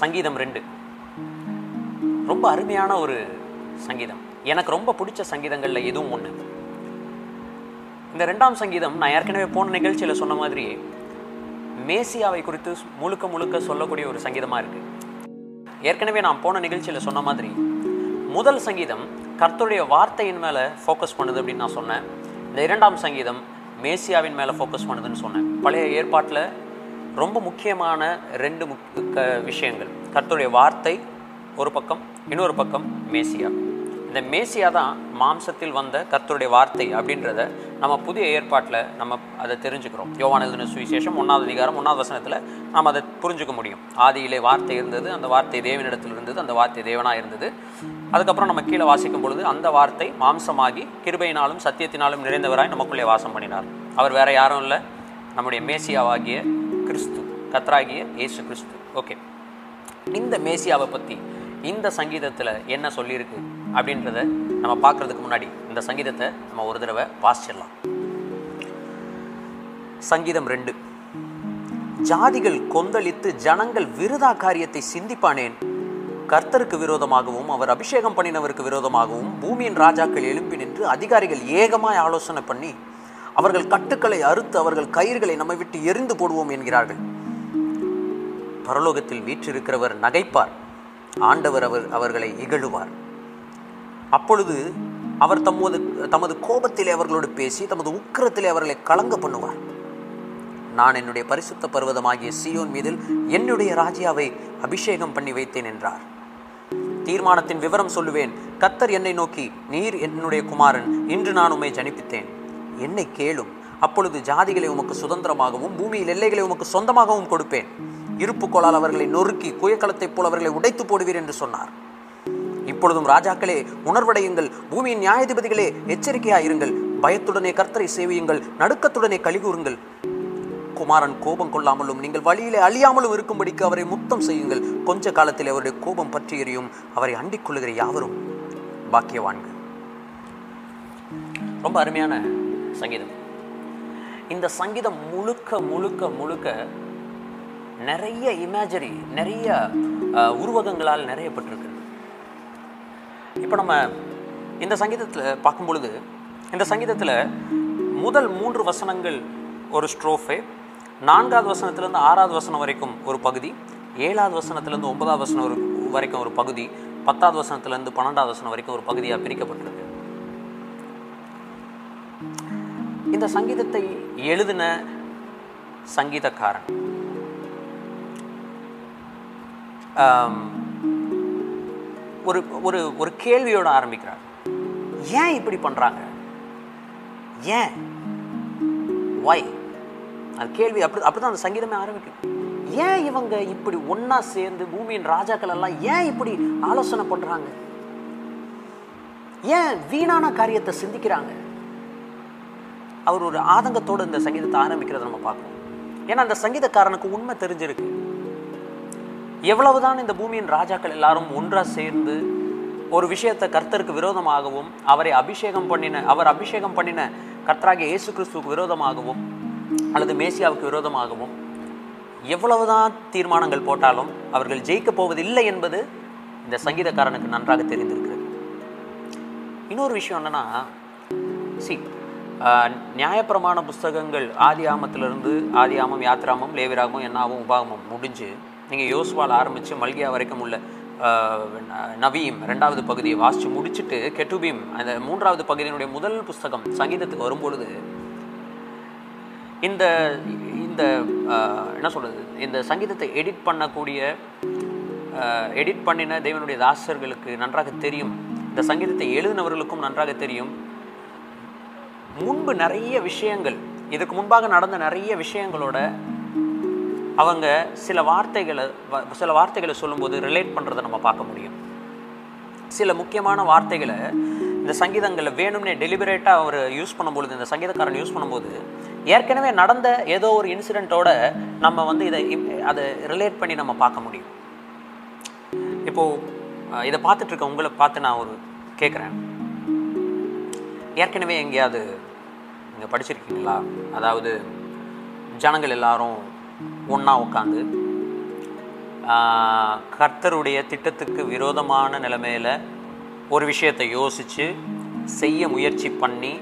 சங்கீதம் ரெண்டு. ரொம்ப அருமையான ஒரு சங்கீதம். எனக்கு ரொம்ப பிடிச்ச சங்கீதங்களில் எதுவும் ஒன்று இந்த ரெண்டாம் சங்கீதம் நான் ஏற்கனவே போன நிகழ்ச்சியில் சொன்ன மாதிரி மேசியாவை குறித்து முழுக்க முழுக்க சொல்லக்கூடிய ஒரு சங்கீதமாக இருக்குது ஏற்கனவே நான் போன நிகழ்ச்சியில் சொன்ன மாதிரி முதல் சங்கீதம் கர்த்தருடைய வார்த்தையின் மேலே ஃபோக்கஸ் பண்ணுது அப்படின்னு நான் சொன்னேன். இந்த இரண்டாம் சங்கீதம் மேசியாவின் மேலே ஃபோக்கஸ் பண்ணுதுன்னு சொன்னேன். பழைய ஏற்பாட்டில் ரொம்ப முக்கியமான ரெண்டு முக் க விஷயங்கள். கர்த்தருடைய வார்த்தை ஒரு பக்கம் இன்னொரு பக்கம் மேசியா. இந்த மேசியா தான் மாம்சத்தில் வந்த கர்த்தருடைய வார்த்தை அப்படின்றத நம்ம புதிய ஏற்பாட்டில் நம்ம அதை தெரிஞ்சுக்கிறோம். யோவானதின சுவிசேஷம் ஒன்றாவது அதிகாரம் ஒன்றாவது வசனத்தில் நாம் அதை புரிஞ்சுக்க முடியும். ஆதியிலே வார்த்தை இருந்தது அந்த வார்த்தை தேவனிடத்தில் இருந்தது அந்த வார்த்தை தேவனாக இருந்தது. அதுக்கப்புறம் நம்ம கீழே வாசிக்கும் பொழுது அந்த வார்த்தை மாம்சமாகி கிருபையினாலும் சத்தியத்தினாலும் நிறைந்தவராய் நமக்குள்ளே வாசம் பண்ணினார். அவர் வேற யாரும் இல்லை. நம்முடைய மேசியாவாகிய கிறிஸ்து கத்ராகிய இயேசு கிறிஸ்து. ஓகே இந்த மேசியாவை பற்றி இந்த சங்கீதத்தில் என்ன சொல்லியிருக்கு அப்படின்றத நம்ம பார்க்கறதுக்கு முன்னாடி இந்த சங்கீதத்தை நம்ம ஒரு தடவை வாசிச்சிடலாம். சங்கீதம் ரெண்டு. ஜாதிகள் கொந்தளித்து ஜனங்கள் விருதா காரியத்தை சிந்திப்பானேன்? கர்த்தருக்கு விரோதமாகவும் அவர் அபிஷேகம் பண்ணினவருக்கு விரோதமாகவும் பூமியின் ராஜாக்கள் எழும்பி நின்று அதிகாரிகள் ஏகமாய் ஆலோசனை பண்ணி அவர்கள் கட்டுக்களை அறுத்து அவர்கள் கயிறுகளை நம்மை விட்டு எரிந்து போடுவோம் என்கிறார்கள். பரலோகத்தில் வீற்றிருக்கிறவர் நகைப்பார். ஆண்டவர் அவர் அவர்களை இகழுவார். அப்பொழுது அவர் தமது தமது கோபத்திலே அவர்களோடு பேசி தமது உக்கிரத்திலே அவர்களை கலங்க பண்ணுவார். நான் என்னுடைய பரிசுத்த பர்வதமாகிய சியோன் மீதில் என்னுடைய ராஜ்யாவை அபிஷேகம் பண்ணி வைத்தேன் என்றார். தீர்மானத்தின் விவரம் சொல்லுவேன். கத்தர் என்னை நோக்கி நீர் என்னுடைய குமாரன் இன்று நான் உம்மை ஜனிப்பித்தேன். என்னை கேளும். அப்பொழுது ஜாதிகளை உமக்கு சுதந்திரமாகவும் பூமியில் எல்லைகளை உமக்கு சொந்தமாகவும் கொடுப்பேன். இருப்பு கோளால் அவர்களை நொறுக்கி குயக்களத்தைப் போல் அவர்களை உடைத்து போடுவீர் என்று சொன்னார். இப்பொழுதும் ராஜாக்களே உணர்வடையுங்கள். பூமியின் நியாயாதிபதிகளே எச்சரிக்கையாயிருங்கள் பயத்துடனே கர்த்தரை சேவியுங்கள். நடுக்கத்துடனே கழிகூறுங்கள் குமாரன் கோபம் கொள்ளாமலும் நீங்கள் வழியிலே அழியாமலும் இருக்கும்படிக்கு அவரை முத்தம் செய்யுங்கள். கொஞ்ச காலத்தில் அவருடைய கோபம் பற்றி எறியும் அவரை அண்டிக் கொள்ளுகிற யாவரும் பாக்கியவான்கள். ரொம்ப அருமையான சங்கீதம். இந்த சங்கீதம் முழுக்க முழுக்க முழுக்க நிறைய இமேஜரி நிறைய உருவகங்களால் நிறையப்பட்டிருக்கு இப்போ நம்ம இந்த சங்கீதத்தில் பார்க்கும் பொழுது இந்த சங்கீதத்தில் முதல் மூன்று வசனங்கள் ஒரு ஸ்ட்ரோஃபே நான்காவது வசனத்துலேருந்து ஆறாவது வசனம் வரைக்கும் ஒரு பகுதி ஏழாவது வசனத்துலேருந்து ஒன்பதாவது வசனம் வரைக்கும் ஒரு பகுதி பத்தாவது வசனத்துலேருந்து பன்னெண்டாவது வசனம் வரைக்கும் ஒரு பகுதியாக பிரிக்கப்பட்டிருக்கு. இந்த சங்கீதத்தை எழுதின சங்கீதக்காரன். ஒரு ஒரு ஒரு கேள்வியோட ஆரம்பிக்கிறார். ஏன் இப்படி பண்றாங்க? ஏன்? ஒய் அது கேள்வி அப்படி அப்படிதான் அந்த சங்கீதமே ஆரம்பிக்கும் ஏன் இவங்க இப்படி ஒன்னா சேர்ந்து பூமியின் ராஜாக்கள் எல்லாம் ஏன் இப்படி ஆலோசனை பண்றாங்க? ஏன் வீணான காரியத்தை சிந்திக்கிறாங்க? அவர் ஒரு ஆதங்கத்தோடு இந்த சங்கீதத்தை ஆரம்பிக்கிறத நம்ம பார்க்கணும். ஏன்னா அந்த சங்கீதக்காரனுக்கு உண்மை தெரிஞ்சிருக்கு. எவ்வளவுதான் இந்த பூமியின் ராஜாக்கள் எல்லாரும் ஒன்றா சேர்ந்து ஒரு விஷயத்தை கர்த்தருக்கு விரோதமாகவும் அவரை அபிஷேகம் பண்ணின அவர் அபிஷேகம் பண்ணின கர்த்தராகிய இயேசு கிறிஸ்துவுக்கு விரோதமாகவும் அல்லது மேசியாவுக்கு விரோதமாகவும் எவ்வளவுதான் தீர்மானங்கள் போட்டாலும் அவர்கள் ஜெயிக்க போவதில்லை என்பது இந்த சங்கீதக்காரனுக்கு நன்றாக தெரிந்திருக்கிறது. இன்னொரு விஷயம் என்னன்னா சி நியாயப்பிரமாண புஸ்தகங்கள் ஆதி ஆமத்திலிருந்து ஆதி ஆமம் யாத்திராமம் லேவிராகமும் என்னாவும் உபாகமும் முடிஞ்சு நீங்கள் யோசுவால் ஆரம்பித்து மல்கியா வரைக்கும் உள்ள நவீம் ரெண்டாவது பகுதியை வாசித்து முடிச்சுட்டு கெட்டுபீம் அந்த மூன்றாவது பகுதியினுடைய முதல் புஸ்தகம் சங்கீதத்துக்கு வரும்பொழுது இந்த இந்த என்ன சொல்கிறது இந்த சங்கீதத்தை எடிட் பண்ணக்கூடிய எடிட் பண்ணின தேவனுடைய தாசர்களுக்கு நன்றாக தெரியும். இந்த சங்கீதத்தை எழுதினவர்களுக்கும் நன்றாக தெரியும். முன்பு நிறைய விஷயங்கள் இதுக்கு முன்பாக நடந்த நிறைய விஷயங்களோட அவங்க சில வார்த்தைகளை வ- சில வார்த்தைகளை சொல்லும்போது ரிலேட் பண்ணுறதை நம்ம பார்க்க முடியும். சில முக்கியமான வார்த்தைகளை இந்த சங்கீதங்களில் வேணும்னே டெலிபரேட்டாக அவர் யூஸ் பண்ணும்பொழுது இந்த சங்கீதக்காரன் யூஸ் பண்ணும்போது ஏற்கனவே நடந்த ஏதோ ஒரு இன்சிடெண்ட்டோட நம்ம வந்து இதை அதை ரிலேட் பண்ணி நம்ம பார்க்க முடியும். இப்போது இதை பார்த்துட்ருக்க உங்களை பார்த்து நான் ஒரு கேட்குறேன் ஏற்கனவே எங்கேயாவது நீங்கள் படிச்சிருக்கீங்களா? அதாவது ஜனங்கள் எல்லாரும் ஒன்றா உட்காந்து கர்த்தருடைய திட்டத்துக்கு விரோதமான நிலைமையில் ஒரு விஷயத்தை யோசித்து செய்ய முயற்சி பண்ணி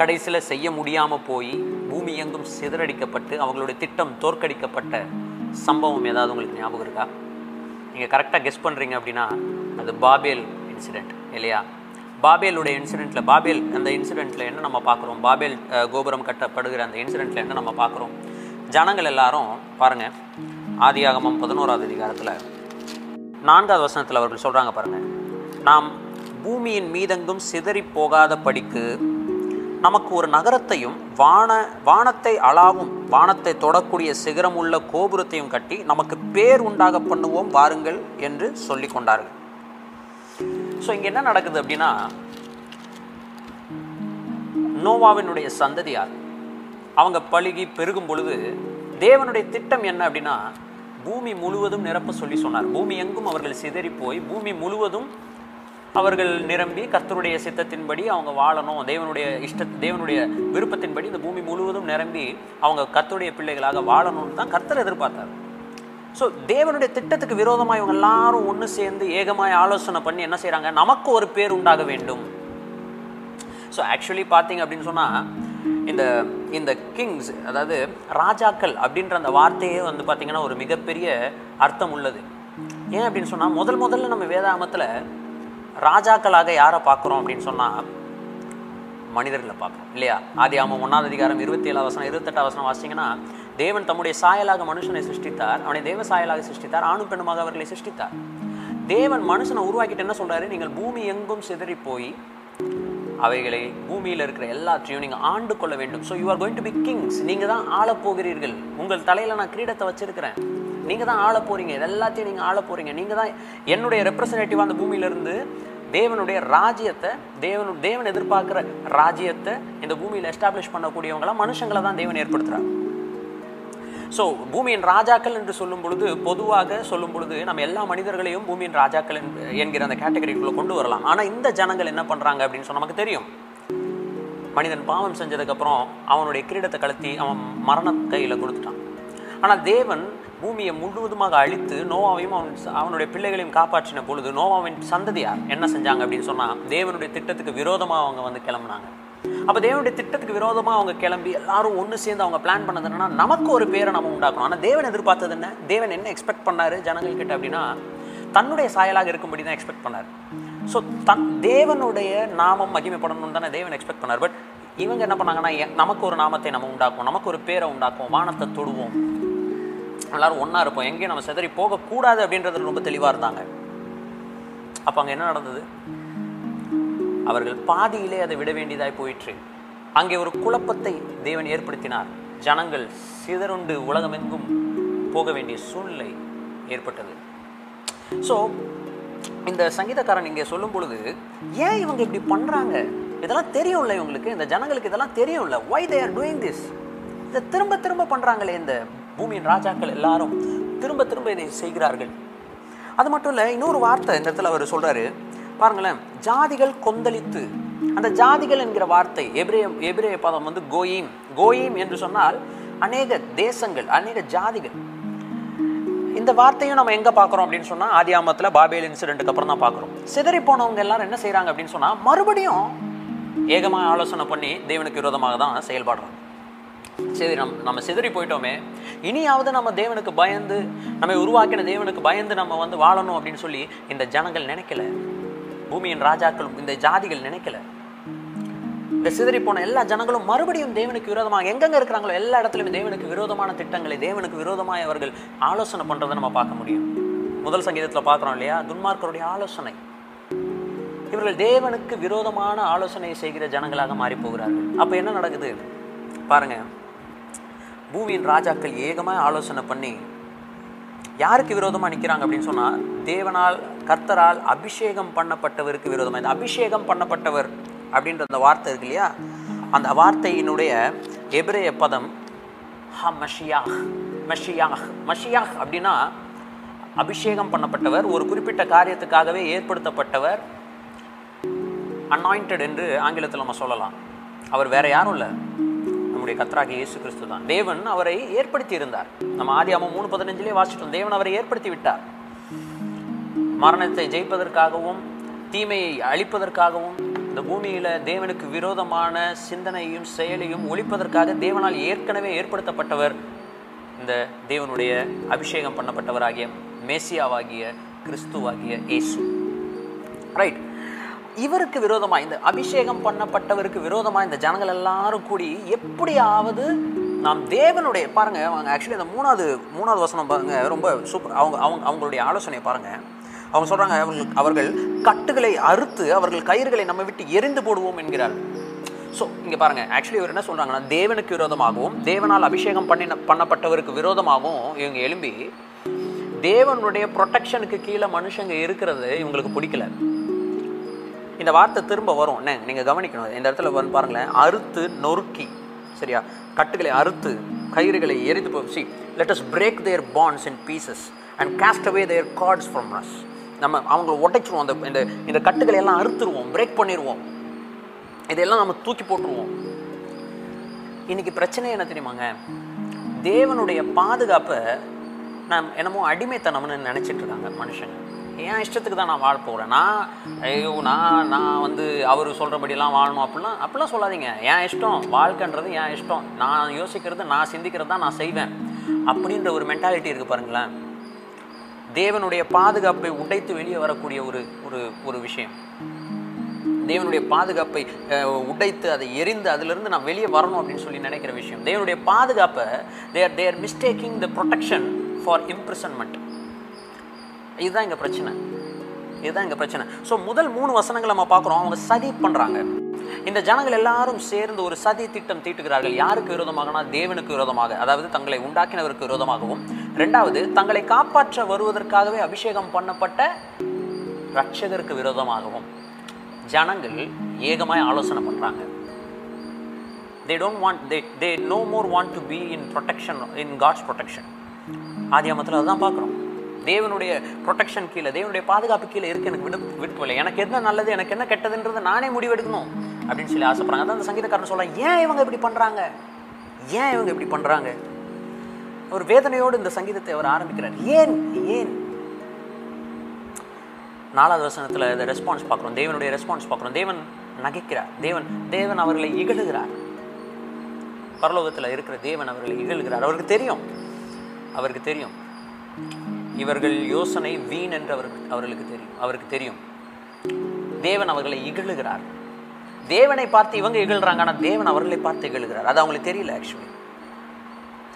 கடைசியில் செய்ய முடியாமல் போய் பூமி எங்கும் சிதறடிக்கப்பட்டு அவங்களுடைய திட்டம் தோற்கடிக்கப்பட்ட சம்பவம் ஏதாவது உங்களுக்கு ஞாபகம் இருக்கா? நீங்கள் கரெக்டாக கெஸ் பண்ணுறீங்க அப்படின்னா அது பாபேல் இன்சிடெண்ட் இல்லையா? பாபேலுடைய இன்சிடெண்ட்டில் பாபேல் அந்த இன்சிடெண்ட்டில் என்ன நம்ம பார்க்குறோம்? பாபேல் கோபுரம் கட்டப்படுகிற அந்த இன்சிடெண்ட்டில் என்ன நம்ம பார்க்குறோம்? ஜனங்கள் எல்லாரும் பாருங்கள் ஆதியாகமம் பதினோராவது அதிகாரத்தில் நான்காவது வசனத்தில் அவர்கள் சொல்கிறாங்க பாருங்க. நாம் பூமியின் மீதெங்கும் சிதறி போகாத படிக்கு நமக்கு ஒரு நகரத்தையும் வான வானத்தை அளாவும் வானத்தை தொடக்கூடிய சிகரமுள்ள கோபுரத்தையும் கட்டி நமக்கு பேர் உண்டாக பண்ணுவோம் வாருங்கள் என்று சொல்லி கொண்டார்கள். ஸோ இங்கே என்ன நடக்குது அப்படின்னா நோவாவினுடைய சந்ததியார் அவங்க பழுகி பெருகும் பொழுது தேவனுடைய திட்டம் என்ன அப்படின்னா பூமி முழுவதும் நிரப்ப சொல்லி சொன்னார். பூமி எங்கும் அவர்கள் சிதறி போய் பூமி முழுவதும் அவர்கள் நிரம்பி கர்த்தருடைய சித்தத்தின்படி அவங்க வாழணும் தேவனுடைய இஷ்ட தேவனுடைய விருப்பத்தின்படி இந்த பூமி முழுவதும் நிரம்பி அவங்க கர்த்தருடைய பிள்ளைகளாக வாழணும்னு தான் கர்த்தர் எதிர்பார்த்தார். ஸோ தேவனுடைய திட்டத்துக்கு விரோதமாக இவங்க எல்லாரும் ஒன்று சேர்ந்து ஏகமாய் ஆலோசனை பண்ணி என்ன செய்கிறாங்க நமக்கு ஒரு பேர் உண்டாக வேண்டும். ஸோ ஆக்சுவலி பார்த்தீங்க அப்படின்னு சொன்னால் இந்த இந்த கிங்ஸ் அதாவது ராஜாக்கள் அப்படின்ற அந்த வார்த்தையே வந்து பார்த்தீங்கன்னா ஒரு மிகப்பெரிய அர்த்தம் உள்ளது. ஏன் அப்படின்னு சொன்னால் முதல் முதல்ல நம்ம வேதாமத்தில் ராஜாக்களாக யாரை பார்க்குறோம் அப்படின்னு சொன்னால் மனிதர்களை பார்க்குறோம் இல்லையா? ஆதி ஆமாம் ஒன்றாவது அதிகாரம் இருபத்தி ஏழாவது வசனம் இருபத்தெட்டாவது வசனம் வாசிங்கன்னா தேவன் தம்முடைய சாயலாக மனுஷனை சிருஷ்டித்தார் அவனை தேவ சாயலாக சிருஷ்டித்தார் ஆணும் பெண்ணுமாக அவர்களை சிருஷ்டித்தார். தேவன் மனுஷனை உருவாக்கிட்டு என்ன சொல்றாரு? நீங்கள் பூமி எங்கும் சிதறி போய் அவைகளை பூமியில் இருக்கிற எல்லாத்தையும் நீங்கள் ஆண்டு கொள்ள வேண்டும். So you are going to be kings நீங்கள் தான் ஆளப் போகிறீர்கள். உங்கள் தலையில் நான் கிரீடத்தை வச்சிருக்கிறேன். நீங்கள் தான் ஆள போகிறீங்க எல்லாத்தையும் நீங்கள் ஆள போகிறீங்க நீங்கள் தான் என்னுடைய ரெப்ரசன்டேட்டிவ் அந்த பூமியிலிருந்து தேவனுடைய ராஜ்யத்தை தேவனு தேவன் எதிர்பார்க்குற ராஜ்யத்தை இந்த பூமியில் எஸ்டாப்ளிஷ் பண்ணக்கூடியவங்களாம் மனுஷங்களை தான் தேவன் ஏற்படுத்துகிறார் ஸோ பூமியின் ராஜாக்கள் என்று சொல்லும் பொழுது பொதுவாக சொல்லும் பொழுது நம்ம எல்லா மனிதர்களையும் பூமியின் ராஜாக்கள் என்கிற அந்த கேட்டகரிக்குள்ளே கொண்டு வரலாம். ஆனால் இந்த ஜனங்கள் என்ன பண்ணுறாங்க அப்படின்னு சொன்னா நமக்கு தெரியும். மனிதன் பாவம் செஞ்சதுக்கப்புறம் அவனுடைய கிரீடத்தை கலத்தி அவன் மரண கையில் கொடுத்துட்டான். ஆனால் தேவன் பூமியை முழுவதுமாக அழித்து நோவாவையும் அவன் அவனுடைய பிள்ளைகளையும் காப்பாற்றின பொழுது நோவாவின் சந்ததியார் என்ன செஞ்சாங்க அப்படின்னு சொன்னால் தேவனுடைய திட்டத்துக்கு விரோதமாக அவங்க வந்து கிளம்புனாங்க. அப்போ தேவனுடைய திட்டத்துக்கு விரோதமாக அவங்க கிளம்பி எல்லாரும் ஒன்று சேர்ந்து அவங்க பிளான் பண்ணது என்னன்னா நமக்கு ஒரு பேரை நம்ம உண்டாக்கணும். ஆனால் தேவன் எதிர்பார்த்தது என்ன? தேவன் என்ன எக்ஸ்பெக்ட் பண்ணார் ஜனங்கள் கிட்ட அப்படின்னா தன்னுடைய சாயலாக இருக்கும்படி தான் எக்ஸ்பெக்ட் பண்ணார். ஸோ தன் தேவனுடைய நாமம் மகிமைப்படணும்னு தானே தேவன் எக்ஸ்பெக்ட் பண்ணார். பட் இவங்க என்ன பண்ணாங்கன்னா நமக்கு ஒரு நாமத்தை நம்ம உண்டாக்குவோம் நமக்கு ஒரு பேரை உண்டாக்குவோம் வானத்தை தொடுவோம். எல்லாரும் ஒன்றா இருப்போம். எங்கேயும் நம்ம சிதறி போகக்கூடாது அப்படின்றது ரொம்ப தெளிவாக இருந்தாங்க. அப்போ அங்கே என்ன நடந்தது? அவர்கள் பாதியிலே அதை விட வேண்டியதாய் போயிற்று. அங்கே ஒரு குழப்பத்தை தேவன் ஏற்படுத்தினார். ஜனங்கள் சிதறுண்டு உலகமெங்கும் போக வேண்டிய சூழ்நிலை ஏற்பட்டது. ஸோ இந்த சங்கீதக்காரன் இங்கே சொல்லும் பொழுது ஏன் இவங்க இப்படி பண்ணுறாங்க இதெல்லாம் தெரியும்ல இவங்களுக்கு. இந்த ஜனங்களுக்கு இதெல்லாம் தெரியும்ல. Why they are doing this இதை திரும்ப திரும்ப பண்ணுறாங்களே இந்த பூமியின் ராஜாக்கள் எல்லாரும். திரும்ப திரும்ப இதை செய்கிறார்கள். அது மட்டும் இல்லை இன்னொரு வார்த்தை இந்த இடத்துல அவர் சொல்கிறாரு பாருங்களேன் ஜாதிகள் கொந்தளித்து அந்த ஜாதிகள் என்கிற வார்த்தை எபிரே எபிரேய பதம் வந்து கோயீம். கோயீம் என்று சொன்னால் அநேக தேசங்கள் அநேக ஜாதிகள். இந்த வார்த்தையும் நம்ம எங்க பார்க்குறோம் அப்படின்னு சொன்னா ஆதியாமத்துல பாபேல் இன்சிடென்ட்டுக்கு அப்புறம் தான் பார்க்குறோம். சிதறி போனவங்க எல்லாரும் என்ன செய்கிறாங்க அப்படின்னு சொன்னா மறுபடியும் ஏகமாக ஆலோசனை பண்ணி தேவனுக்கு விரோதமாக தான் செயல்படுறோம் சரி நம் நம்ம சிதறி போயிட்டோமே. இனியாவது நம்ம தேவனுக்கு பயந்து நம்ம உருவாக்கின தேவனுக்கு பயந்து நம்ம வந்து வாழணும் அப்படின்னு சொல்லி இந்த ஜனங்கள் நினைக்கல. பூமியின் ராஜாக்களும் இந்த ஜாதிகள் நினைக்கல. இந்த சிதறி போன எல்லா ஜனங்களும் மறுபடியும் தேவனுக்கு விரோதமாக எங்கெங்க இருக்கிறாங்களோ எல்லா இடத்துலையும் தேவனுக்கு விரோதமான திட்டங்களை தேவனுக்கு விரோதமாக அவர்கள் ஆலோசனை பண்றதை நம்ம பார்க்க முடியும். முதல் சங்கீதத்தில் பார்க்குறோம் இல்லையா? துன்மார்க்கருடைய ஆலோசனை. இவர்கள் தேவனுக்கு விரோதமான ஆலோசனை செய்கிற ஜனங்களாக மாறி போகிறார்கள் அப்போ என்ன நடக்குது? பாருங்க. பூமியின் ராஜாக்கள் ஏகமாக ஆலோசனை பண்ணி யாருக்கு விரோதமாக நிற்கிறாங்க அப்படின்னு சொன்னால் தேவனால் கர்த்தரால் அபிஷேகம் பண்ணப்பட்டவருக்கு விரோதமாக இந்த அபிஷேகம் பண்ணப்பட்டவர் அப்படின்ற அந்த வார்த்தை இருக்கு இல்லையா? அந்த வார்த்தையினுடைய எபிரேய பதம் ஹ மஷியாஹ் மஷியாஹ். மஷியாஹ் அப்படின்னா அபிஷேகம் பண்ணப்பட்டவர் ஒரு குறிப்பிட்ட காரியத்துக்காகவே ஏற்படுத்தப்பட்டவர் அனாயிண்டட் என்று ஆங்கிலத்தில் நம்ம சொல்லலாம். அவர் வேற யாரும் இல்லை. நம்முடைய கத்ராகி இயேசு கிறிஸ்து தான் தேவன் அவரை ஏற்படுத்தி இருந்தார் நம்ம ஆதி ஆதியாமம் மூணு பதினஞ்சிலே வாசிட்டோம் தேவன் அவரை ஏற்படுத்தி விட்டார். மரணத்தை ஜெயிப்பதற்காகவும் தீமையை அழிப்பதற்காகவும் இந்த பூமியில தேவனுக்கு விரோதமான சிந்தனையும் செயலையும் ஒழிப்பதற்காக தேவனால் ஏற்கனவே ஏற்படுத்தப்பட்டவர் இந்த தேவனுடைய அபிஷேகம் பண்ணப்பட்டவராகிய மேசியாவாகிய கிறிஸ்துவாகிய இயேசு. ரைட் இவருக்கு விரோதமா இந்த அபிஷேகம் பண்ணப்பட்டவருக்கு விரோதமா இந்த ஜனங்கள் எல்லாரும் கூடி எப்படியாவது நாம் தேவனுடைய பாருங்க அவங்க ஆக்சுவலி இந்த மூணாவது மூணாவது வசனம் பாருங்க ரொம்ப சூப்பர் அவங்க அவங்க அவங்களுடைய ஆலோசனையை பாருங்கள் அவங்க சொல்கிறாங்க அவர்கள் அவர்கள் கட்டுகளை அறுத்து அவர்கள் கயிறுகளை நம்ம விட்டு எரிந்து போடுவோம் என்கிறார்கள் ஸோ இங்கே பாருங்க ஆக்சுவலி இவர் என்ன சொல்கிறாங்கன்னா தேவனுக்கு விரோதமாகவும் தேவனால் அபிஷேகம் பண்ணின பண்ணப்பட்டவருக்கு விரோதமாகவும் இவங்க எழும்பி தேவனுடைய ப்ரொடெக்ஷனுக்கு கீழே மனுஷங்க இருக்கிறது இவங்களுக்கு பிடிக்கல. இந்த வார்த்தை திரும்ப வரும். என்ன நீங்கள் கவனிக்கணும் இந்த இடத்துல வந்து பாருங்களேன் அறுத்து நொறுக்கி சரியா? கட்டுகளை அறுத்து கயிறுகளை எரிந்து போ C let us break their bonds in pieces and cast away their cords from us நம்ம அவங்கள உடைச்சிருவோம். அந்த இந்த இந்த கட்டுகளை எல்லாம் அறுத்துருவோம். பிரேக் பண்ணிடுவோம் இதெல்லாம் நம்ம தூக்கி போட்டுருவோம். இன்னைக்கு பிரச்சனை என்ன தெரியுமாங்க? தேவனுடைய பாதுகாப்பை நான் என்னமோ அடிமைத்தனம்னு நினச்சிட்டு இருக்காங்க மனுஷங்க. என் இஷ்டத்துக்கு தான் நான் வாழ போகிறேன் நான் ஐயோ நான் நான் வந்து அவர் சொல்கிறபடியெல்லாம் வாழணும் அப்படிலாம் அப்படிலாம் சொல்லாதீங்க. என் இஷ்டம்? வாழ்க்கைன்றது என் இஷ்டம்? நான் யோசிக்கிறது நான் சிந்திக்கிறது தான் நான் செய்வேன். அப்படின்ற ஒரு மென்டாலிட்டி இருக்குது பாருங்களேன். தேவனுடைய பாதுகாப்பை உடைத்து வெளியே வரக்கூடிய ஒரு ஒரு ஒரு விஷயம். தேவனுடைய பாதுகாப்பை உடைத்து அதை எரிந்து அதிலிருந்து நான் வெளியே வரணும் அப்படின்னு சொல்லி நினைக்கிற விஷயம். தேவனுடைய பாதுகாப்பை there there mistaking the protection for imprisonment இதுதான் இங்கே பிரச்சனை. இதுதான் இங்கே பிரச்சனை. ஸோ முதல் மூணு வசனங்களை நம்ம பார்க்குறோம். அவங்க சதி பண்ணுறாங்க இந்த ஜனங்கள் எல்லாரும் சேர்ந்து ஒரு சதி திட்டம் தீட்டுகிறார்கள். யாருக்கு விரோதமாகனா? தேவனுக்கு விரோதமாக. அதாவது தங்களை உண்டாக்கினவருக்கு விரோதமாகவும். ரெண்டாவது தங்களை காப்பாற்ற வருவதற்காகவே அபிஷேகம் பண்ணப்பட்ட ரட்சகருக்கு விரோதமாகவும். ஜனங்கள் ஏகமாய் ஆலோசனை பண்ணுறாங்க they don't want want they they more want to be in in in God's protection protection. ஆதியாமத்தில் அதுதான் பார்க்குறோம். தேவனுடைய ப்ரொடெக்ஷன் கீழே தேவனுடைய பாதுகாப்பு கீழே இருக்கு எனக்கு விடு விருப்பம் எனக்கு என்ன நல்லது எனக்கு என்ன கெட்டதுன்றது நானே முடிவெடுக்கணும் அப்படின்னு சொல்லி ஆசைப்படுறாங்க. அதான் அந்த சங்கீதக்காரன் சொல்ல ஏன் இவங்க இப்படி பண்ணுறாங்க ஏன் இவங்க இப்படி பண்ணுறாங்க ஒரு வேதனையோடு இந்த சங்கீதத்தை அவர் ஆரம்பிக்கிறார். ஏன் ஏன்? நாலாவது வசனத்தில் இந்த ரெஸ்பான்ஸ் பார்க்குறோம். தேவனுடைய ரெஸ்பான்ஸ் பார்க்குறோம். தேவன் நகைக்கிறார். தேவன் தேவன் அவர்களை இகழுகிறார். பரலோகத்தில் இருக்கிற தேவன் அவர்களை இகழுகிறார். அவருக்கு தெரியும். அவருக்கு தெரியும். இவர்கள் யோசனை வீண் என்று அவருக்கு அவர்களுக்கு தெரியும் அவருக்கு தெரியும். தேவன் அவர்களை இகழுகிறார். தேவனை பார்த்து இவங்க இகழ்றாங்க ஆனால் தேவன் அவர்களை பார்த்து இகழுகிறார். அது அவங்களுக்கு தெரியல ஆக்சுவலி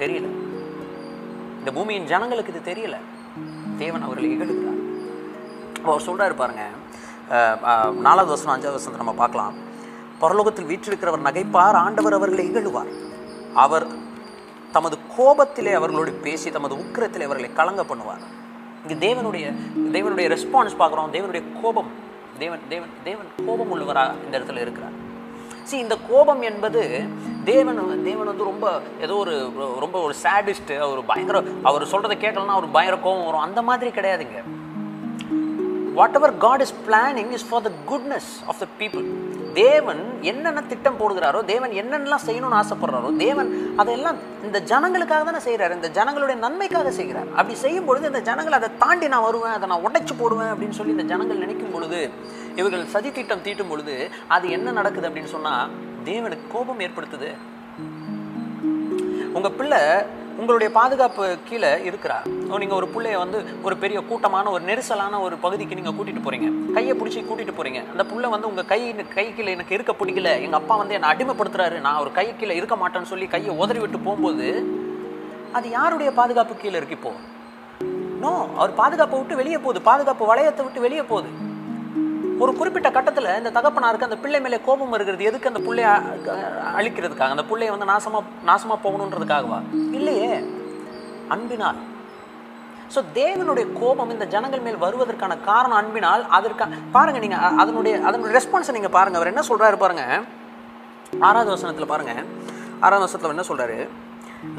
தெரியல. இந்த பூமியின் ஜனங்களுக்கு இது தெரியல. தேவன் அவர்களை இகழுகிறார். அவர் சொல்றாரு பாருங்க நாலாவது வருஷம் அஞ்சாவது வருஷத்தை நம்ம பார்க்கலாம். பரலோகத்தில் வீற்றிருக்கிறவர் நகைப்பார் ஆண்டவர் அவர்களை இகழுவார். அவர் தமது கோபத்திலே அவர்களோடு பேசி தமது உக்கிரத்தில் அவர்களை கலங்க பண்ணுவார். இங்கே தேவனுடைய தேவனுடைய ரெஸ்பான்ஸ் பார்க்குறோம். தேவனுடைய கோபம் தேவன் தேவன் தேவன் கோபம் உள்ளவராக இந்த இடத்துல இருக்கிறார். சி இந்த கோபம் என்பது தேவன் தேவன் வந்து ரொம்ப ஏதோ ஒரு ரொம்ப ஒரு சேடிஸ்ட் அவர் பயங்கர அவர் சொல்றதை கேட்கலன்னா அவர் பயங்கர கோபம் வரும். அந்த மாதிரி கிடையாதுங்க. Whatever God is planning is for the goodness of the people தேவன் என்னென்ன திட்டம் போடுகிறாரோ தேவன் என்னென்னலாம் செய்யணும்னு ஆசைப்படுறாரோ தேவன் அதெல்லாம் இந்த ஜனங்களுக்காக தானே செய்கிறார் இந்த ஜனங்களுடைய நன்மைக்காக செய்கிறார். அப்படி செய்யும் பொழுது இந்த ஜனங்கள் அதை தாண்டி நான் வருவேன் அதை நான் உடைச்சு போடுவேன் அப்படின்னு சொல்லி இந்த ஜனங்கள் நினைக்கும் பொழுது இவர்கள் சதி திட்டம் தீட்டும் பொழுது அது என்ன நடக்குது அப்படின்னு சொன்னால் தேவனுக்கு கோபம் ஏற்படுத்துது. உங்கள் பிள்ளை உங்களுடைய பாதுகாப்பு கீழே இருக்கிறார். நீங்கள் ஒரு பிள்ளைய வந்து ஒரு பெரிய கூட்டமான ஒரு நெரிசலான ஒரு பகுதிக்கு நீங்கள் கூட்டிகிட்டு போகிறீங்க கையை பிடிச்சி கூட்டிகிட்டு போகிறீங்க அந்த பிள்ளை வந்து உங்கள் கை கை கீழே எனக்கு இருக்க பிடிக்கல. எங்கள் அப்பா வந்து என்னை அடிமைப்படுத்துறாரு. நான் ஒரு கை கீழே இருக்க மாட்டேன்னு சொல்லி கையை உதறி விட்டு போகும்போது அது யாருடைய பாதுகாப்பு கீழே இருக்கு இப்போ? நோ அவர் பாதுகாப்பை விட்டு வெளியே போகுது. பாதுகாப்பு வளையத்தை விட்டு வெளியே போகுது. ஒரு குறிப்பிட்ட கட்டத்தில் இந்த தகப்பனாருக்கு அந்த பிள்ளை மேலே கோபம் வருகிறது. எதுக்கு அந்த பிள்ளைய அழிக்கிறதுக்காக? அந்த பிள்ளைய வந்து நாசமாக நாசமாக போகணுன்றதுக்காகவா? இல்லையே. அன்பினால். ஸோ தேவனுடைய கோபம் இந்த ஜனங்கள் மேல் வருவதற்கான காரணம் அன்பினால் அதற்கா பாருங்க நீங்க அதனுடைய அதனுடைய ரெஸ்பான்ஸை நீங்க பாருங்க. அவர் என்ன சொல்றாரு பாருங்க? ஆறாவது வசனத்தில் பாருங்க. ஆறாவது வசனத்தில் என்ன சொல்றாரு?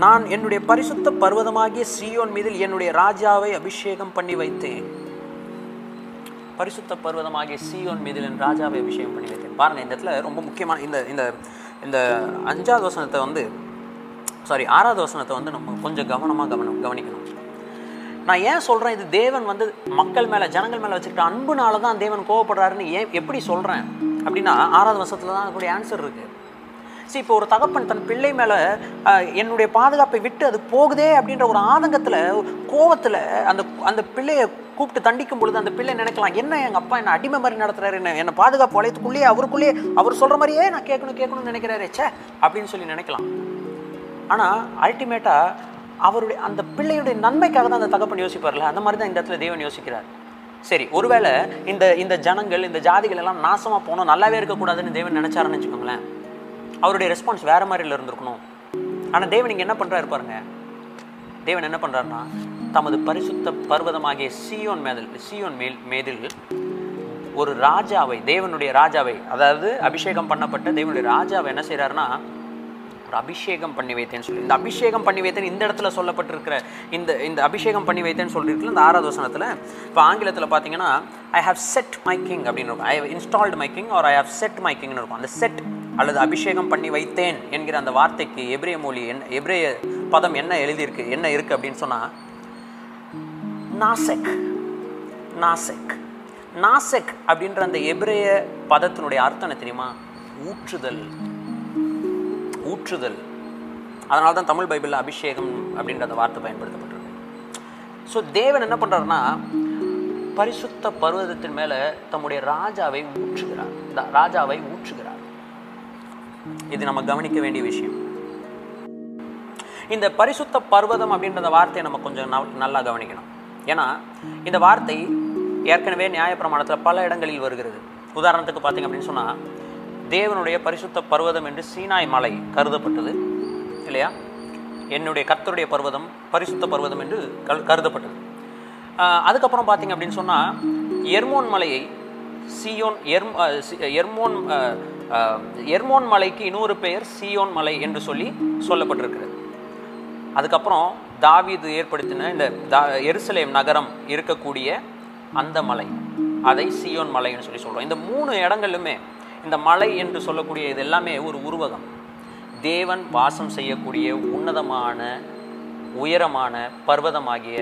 நான் என்னுடைய பரிசுத்த பர்வதமாகிய சீயோன் மீதில் என்னுடைய ராஜாவை அபிஷேகம் பண்ணி வைத்தேன். பரிசுத்த பர்வதமாகிய சியோன் மீதில் என் ராஜாவை அபிஷேகம் பண்ணி வைத்தேன். பாருங்க இந்த இடத்துல ரொம்ப முக்கியமான இந்த இந்த இந்த அஞ்சாவது வசனத்தை வந்து சாரி ஆறாவது வசனத்தை வந்து நம்ம கொஞ்சம் கவனமாக கவனம் கவனிக்கணும். நான் ஏன் சொல்கிறேன் இது தேவன் வந்து மக்கள் மேலே ஜனங்கள் மேலே வச்சுக்கிட்ட அன்புனால தான் தேவன் கோவப்படுறாருன்னு ஏன் எப்படி சொல்கிறேன் அப்படின்னா ஆறாவது வருஷத்தில் தான் அதுக்குடைய ஆன்சர் இருக்குது சரி இப்போ ஒரு தகப்பன் தன் பிள்ளை மேலே என்னுடைய பாதுகாப்பை விட்டு அது போகுதே அப்படின்ற ஒரு ஆதங்கத்தில் கோவத்தில் அந்த அந்த பிள்ளையை கூப்பிட்டு தண்டிக்கும் பொழுது அந்த பிள்ளை நினைக்கலாம் என்ன எங்கள் அப்பா என்ன அடிமை மாதிரி நடத்துறாரு? என்ன என்னை பாதுகாப்பு வளையத்துக்குள்ளேயே அவருக்குள்ளேயே அவர் சொல்கிற மாதிரியே நான் கேட்கணும் கேட்கணும்னு நினைக்கிறாரே சே அப்படின்னு சொல்லி நினைக்கலாம். ஆனால் அல்டிமேட்டாக அவருடைய அந்த பிள்ளையுடைய நன்மைக்காக தான் அந்த தகப்பன் யோசிப்பார்ல? அந்த மாதிரி தான் இந்த இடத்துல தேவன் யோசிக்கிறார். சரி ஒருவேளை இந்த இந்த ஜனங்கள் இந்த ஜாதிகள் எல்லாம் நாசமாக போகணும் நல்லாவே இருக்கக்கூடாதுன்னு தேவன் நினைச்சாருன்னு வச்சுக்கோங்களேன். அவருடைய ரெஸ்பான்ஸ் வேற மாதிரில இருந்திருக்கணும். ஆனால் தேவன் இங்கே என்ன பண்ணுறாரு பாருங்க. தேவன் என்ன பண்ணுறாருன்னா தமது பரிசுத்த பர்வதமாகிய சியோன் மேதல் சியோன் மேல் மேதில் ஒரு ராஜாவை தேவனுடைய ராஜாவை அதாவது அபிஷேகம் பண்ணப்பட்ட தேவனுடைய ராஜாவை என்ன செய்கிறாருன்னா ஒரு அபிஷேகம் பண்ணி வைத்தேன்னு சொல்லி. இந்த அபிஷேகம் பண்ணி வைத்தேன் இந்த இடத்துல சொல்லப்பட்டிருக்கிற இந்த இந்த அபிஷேகம் பண்ணி வைத்தேன்னு சொல்லியிருக்கல இந்த ஆறாவது வசனத்தில் இப்போ ஆங்கிலத்தில் பார்த்தீங்கன்னா I have set my king அப்படின்னு இருக்கும். I have installed my king or I have set my கிங்னு இருக்கும். அந்த செட் அல்லது அபிஷேகம் பண்ணி வைத்தேன் என்கிற அந்த வார்த்தைக்கு எப்ரேய மொழி என்ன எப்ரேய பதம் என்ன எழுதியிருக்கு என்ன இருக்குது அப்படின்னு சொன்னால் நாசெக் நாசெக் நாசெக் அப்படின்ற அந்த எபிரேய பதத்தினுடைய அர்த்தம் என்ன தெரியுமா? ஊற்றுதல். ஊற்றுதல். அதனால தான் தமிழ் பைபிளில் அபிஷேகம் அப்படின்ற அந்த வார்த்தை பயன்படுத்தப்பட்டிருக்கு. ஸோ தேவன் என்ன பண்ணுறாருன்னா பரிசுத்த பர்வதத்தின் மேலே தம்முடைய ராஜாவை ஊற்றுகிறார். ராஜாவை ஊற்றுகிறார். இது நம்ம கவனிக்க வேண்டிய விஷயம். இந்த பரிசுத்த பர்வதம் அப்படின்ற வார்த்தையை நம்ம கொஞ்சம் நல்லா கவனிக்கணும். ஏன்னா இந்த வார்த்தை ஏற்கனவே நியாயப்பிரமாணத்தில் பல இடங்களில் வருகிறது. உதாரணத்துக்கு பார்த்தீங்க அப்படின்னு சொன்னால் தேவனுடைய பரிசுத்த பர்வதம் என்று சீனாய் மலை கருதப்பட்டது இல்லையா? என்னுடைய கர்த்தருடைய பர்வதம் பரிசுத்த பர்வதம் என்று கரு- கருதப்பட்டது. அதுக்கப்புறம் பார்த்தீங்க அப்படின்னு சொன்னால் எர்மோன் மலையை சியோன் எர்ம் சி- எர்மோன் எர்மோன் மலைக்கு இன்னொரு பெயர் சியோன் மலை என்று சொல்லி சொல்லப்பட்டிருக்கிறது. அதுக்கப்புறம் தாவிது ஏற்படுத்தின இந்த தா எருசலேம் நகரம் இருக்கக்கூடிய அந்த மலை அதை சியோன் மலைன்னு சொல்லி சொல்கிறோம் இந்த மூணு இடங்களுமே இந்த மலை என்று சொல்லக்கூடிய இது எல்லாமே ஒரு உருவகம். தேவன் வாசம் செய்யக்கூடிய உன்னதமான உயரமான பர்வதமாகிய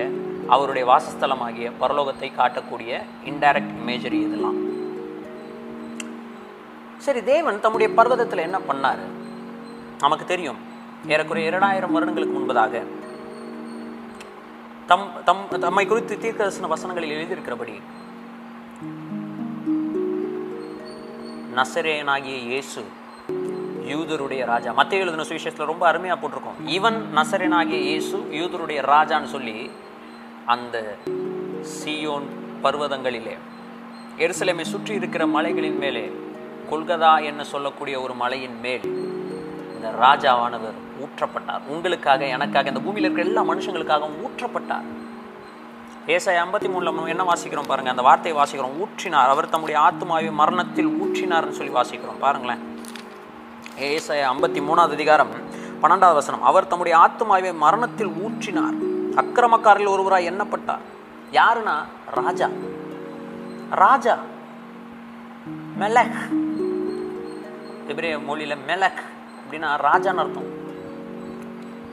அவருடைய வாசஸ்தலமாகிய பரலோகத்தை காட்டக்கூடிய இன்டைரக்ட் இமேஜரி இதெல்லாம். சரி தேவன் தம்முடைய பர்வதத்தில் என்ன பண்ணாரு? நமக்கு தெரியும். ஏறக்குறைய இரண்டாயிரம் வருடங்களுக்கு முன்பதாக தம் தம் தம்மை குறித்து தீர்க்கதர்சன வசனங்களில் எழுதியிருக்கிறபடி நசரேனாகிய இயேசு யூதருடைய ராஜா. மத்திய எழுதின சுவிசேஷத்தில் ரொம்ப அருமையாக போட்டிருக்கோம். இவன் நசரேனாகிய இயேசு யூதருடைய ராஜான்னு சொல்லி அந்த சியோன் பர்வதங்களிலே எருசலேமை சுற்றி இருக்கிற மலைகளின் மேலே கொல்கதா என்ன சொல்லக்கூடிய ஒரு மலையின் மேல் இந்த ராஜாவானவர் ஊற்றப்பட்டார். உங்களுக்காக எனக்காக இந்த பூமியில் இருக்கிற எல்லா மனுஷங்களுக்காகவும் ஊற்றப்பட்டார். ஏசாய் ஐம்பத்தி மூணுல நம்ம என்ன வாசிக்கிறோம் பாருங்க? அந்த வார்த்தையை வாசிக்கிறோம். ஊற்றினார். அவர் தம்முடைய ஆத்மாவை மரணத்தில் ஊற்றினார்னு சொல்லி வாசிக்கிறோம். பாருங்களேன். ஏசாய் ஐம்பத்தி மூணாவது அதிகாரம் பன்னெண்டாவது வசனம். அவர் தம்முடைய ஆத்மாவை மரணத்தில் ஊற்றினார். அக்கிரமக்காரில் ஒருவராய் எண்ணப்பட்டார். யாருன்னா? ராஜா. ராஜா. மெலக். எபிரேய மொழியில மெலக் அப்படின்னா ராஜான்னு அர்த்தம்.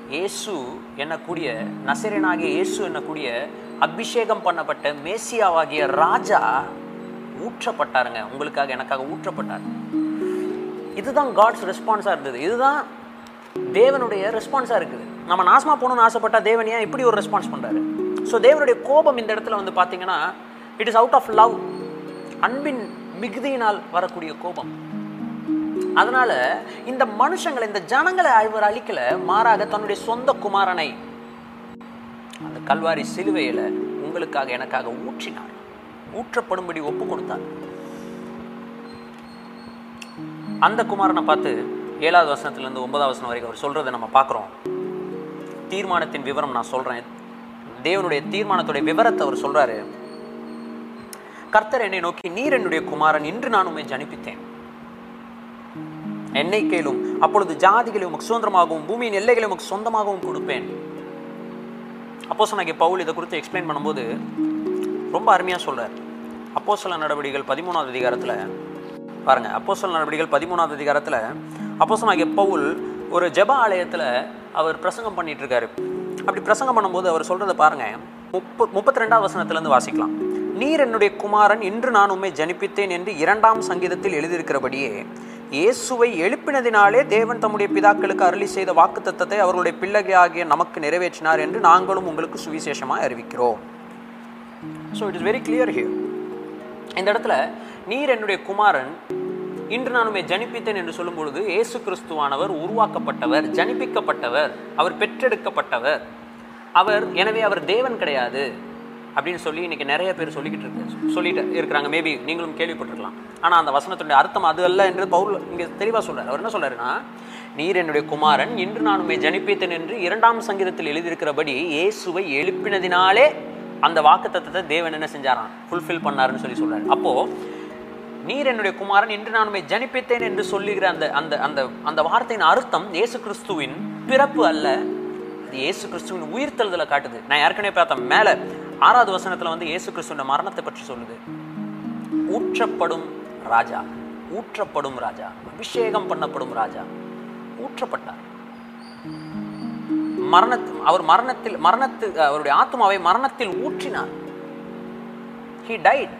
இயேசு என்னக்கூடிய நசிரனாகிய இயேசு என்னக்கூடிய அபிஷேகம் பண்ணப்பட்ட மேசியாவாகிய ராஜா ஊற்றப்பட்டாருங்க. உங்களுக்காக எனக்காக ஊற்றப்பட்டார். இதுதான் காட்ஸ் ரெஸ்பான்ஸாக இருந்தது. இதுதான் தேவனுடைய ரெஸ்பான்ஸாக இருக்குது. நம்ம நாசமாக போகணும்னு ஆசைப்பட்டா தேவன் ஏன் இப்படி ஒரு ரெஸ்பான்ஸ் பண்ணுறாரு ஸோ தேவனுடைய கோபம் இந்த இடத்துல வந்து பார்த்தீங்கன்னா it is out of love அன்பின் மிகுதியினால் வரக்கூடிய கோபம். அதனால இந்த மனுஷங்களை இந்த ஜனங்களை அவர் அழிக்கல மாறாக தன்னுடைய சொந்த குமாரனை அந்த கல்வாரி சிலுவையில உங்களுக்காக எனக்காக ஊற்றினார். ஊற்றப்படும்படி ஒப்பு கொடுத்தார். அந்த குமாரனை பார்த்து ஏழாவது வசனத்திலிருந்து ஒன்பதாவது வசனம் வரைக்கும் அவர் சொல்றதை நம்ம பார்க்குறோம். தீர்மானத்தின் விவரம் நான் சொல்றேன். தேவனுடைய தீர்மானத்துடைய விவரத்தை அவர் சொல்றாரு. கர்த்தர் என்னை நோக்கி நீர் என்னுடைய குமாரன் இன்று நான் உண்மை ஜனிப்பித்தேன். என்னை கேளும் அப்பொழுது ஜாதிகளை உமக்கு சுதந்திரமாகவும் பூமியின் எல்லைகளை உமக்கு சொந்தமாகவும் கொடுப்பேன். அப்போ சொன்னாங்க பவுல் இதை குறித்து எக்ஸ்பிளைன் பண்ணும்போது ரொம்ப அருமையாக சொல்கிறார் அப்போ நடவடிக்கைகள் பதிமூணாவது அதிகாரத்தில் பாருங்க அப்போ நடவடிக்கைகள் பதிமூணாவது அதிகாரத்தில் அப்போஸ்தலனாகிய பவுல் ஒரு ஜப ஆலயத்தில் அவர் பிரசங்கம் பண்ணிகிட்ருக்காரு இருக்காரு. அப்படி பிரசங்கம் பண்ணும்போது அவர் சொல்கிறத பாருங்கள் முப்ப முப்பத்தி ரெண்டாவது வசனத்துலேருந்து வாசிக்கலாம். நீர் என்னுடைய குமாரன் இன்று நான் உண்மை ஜனிப்பித்தேன் என்று இரண்டாம் சங்கீதத்தில் எழுதியிருக்கிறபடியே இயேசுவை எழுப்பினதினாலே தேவன் தம்முடைய பிதாக்களுக்கு அருளி செய்த வாக்குத்தத்தத்தை அவர்களுடைய பிள்ளைகளாகிய நமக்கு நிறைவேற்றினார் என்று நாங்களும் உங்களுக்கு சுவிசேஷமாக அறிவிக்கிறோம். So it is very clear here இந்த இடத்துல நீர் என்னுடைய குமாரன் இன்று நான் ஜனிப்பித்தேன் என்று சொல்லும் பொழுது இயேசு கிறிஸ்துவானவர் உருவாக்கப்பட்டவர் ஜனிப்பிக்கப்பட்டவர் அவர் பெற்றெடுக்கப்பட்டவர். அவர் எனவே அவர் தேவன் கிடையாது. அப்படின்னு சொல்லி இன்னைக்கு நிறைய பேர் சொல்லிக்கிட்டு இருக்கு. சொல்லிட்டு இருக்கிறாங்க. மேபி நீங்களும் கேள்விப்பட்டிருக்கலாம். ஆனால் அந்த வசனத்துடைய அர்த்தம் அது அல்ல என்று பவுல் இங்கே தெளிவாக சொல்றாரு. அவர் என்ன சொல்றாருன்னா நீர் என்னுடைய குமாரன் இன்று நான் உண்மை ஜனிப்பித்தேன் என்று இரண்டாம் சங்கீதத்தில் எழுதியிருக்கிறபடி இயேசுவை எழுப்பினதினாலே அந்த வாக்குத்தத்தத்தை தேவன் என்ன செஞ்சாராம்? ஃபுல்ஃபில் பண்ணாருன்னு சொல்லி சொல்றாரு. அப்போ நீர் என்னுடைய குமாரன் இன்று நான் உண்மை ஜனிப்பித்தேன் என்று சொல்லுகிற அந்த அந்த அந்த அந்த வார்த்தையின் அர்த்தம் இயேசு கிறிஸ்துவின் பிறப்பு அல்ல. அது இயேசு கிறிஸ்துவின் உயிர்த்தெழுதலை காட்டுது. நான் ஏற்கனவே பார்த்தேன் மேலே ஆறாவது வசனத்துல வந்து இயேசு கிறிஸ்துவோட மரணத்தை பற்றி சொல்லுது. ஊற்றப்படும் ராஜா ஊற்றப்படும் ராஜா அபிஷேகம் பண்ணப்படும் ராஜா ஊற்றப்பட்டார். மரணத்து அவர் மரணத்தில் மரணத்து அவருடைய ஆத்மாவை மரணத்தில் ஊற்றினார். ஹி டைட்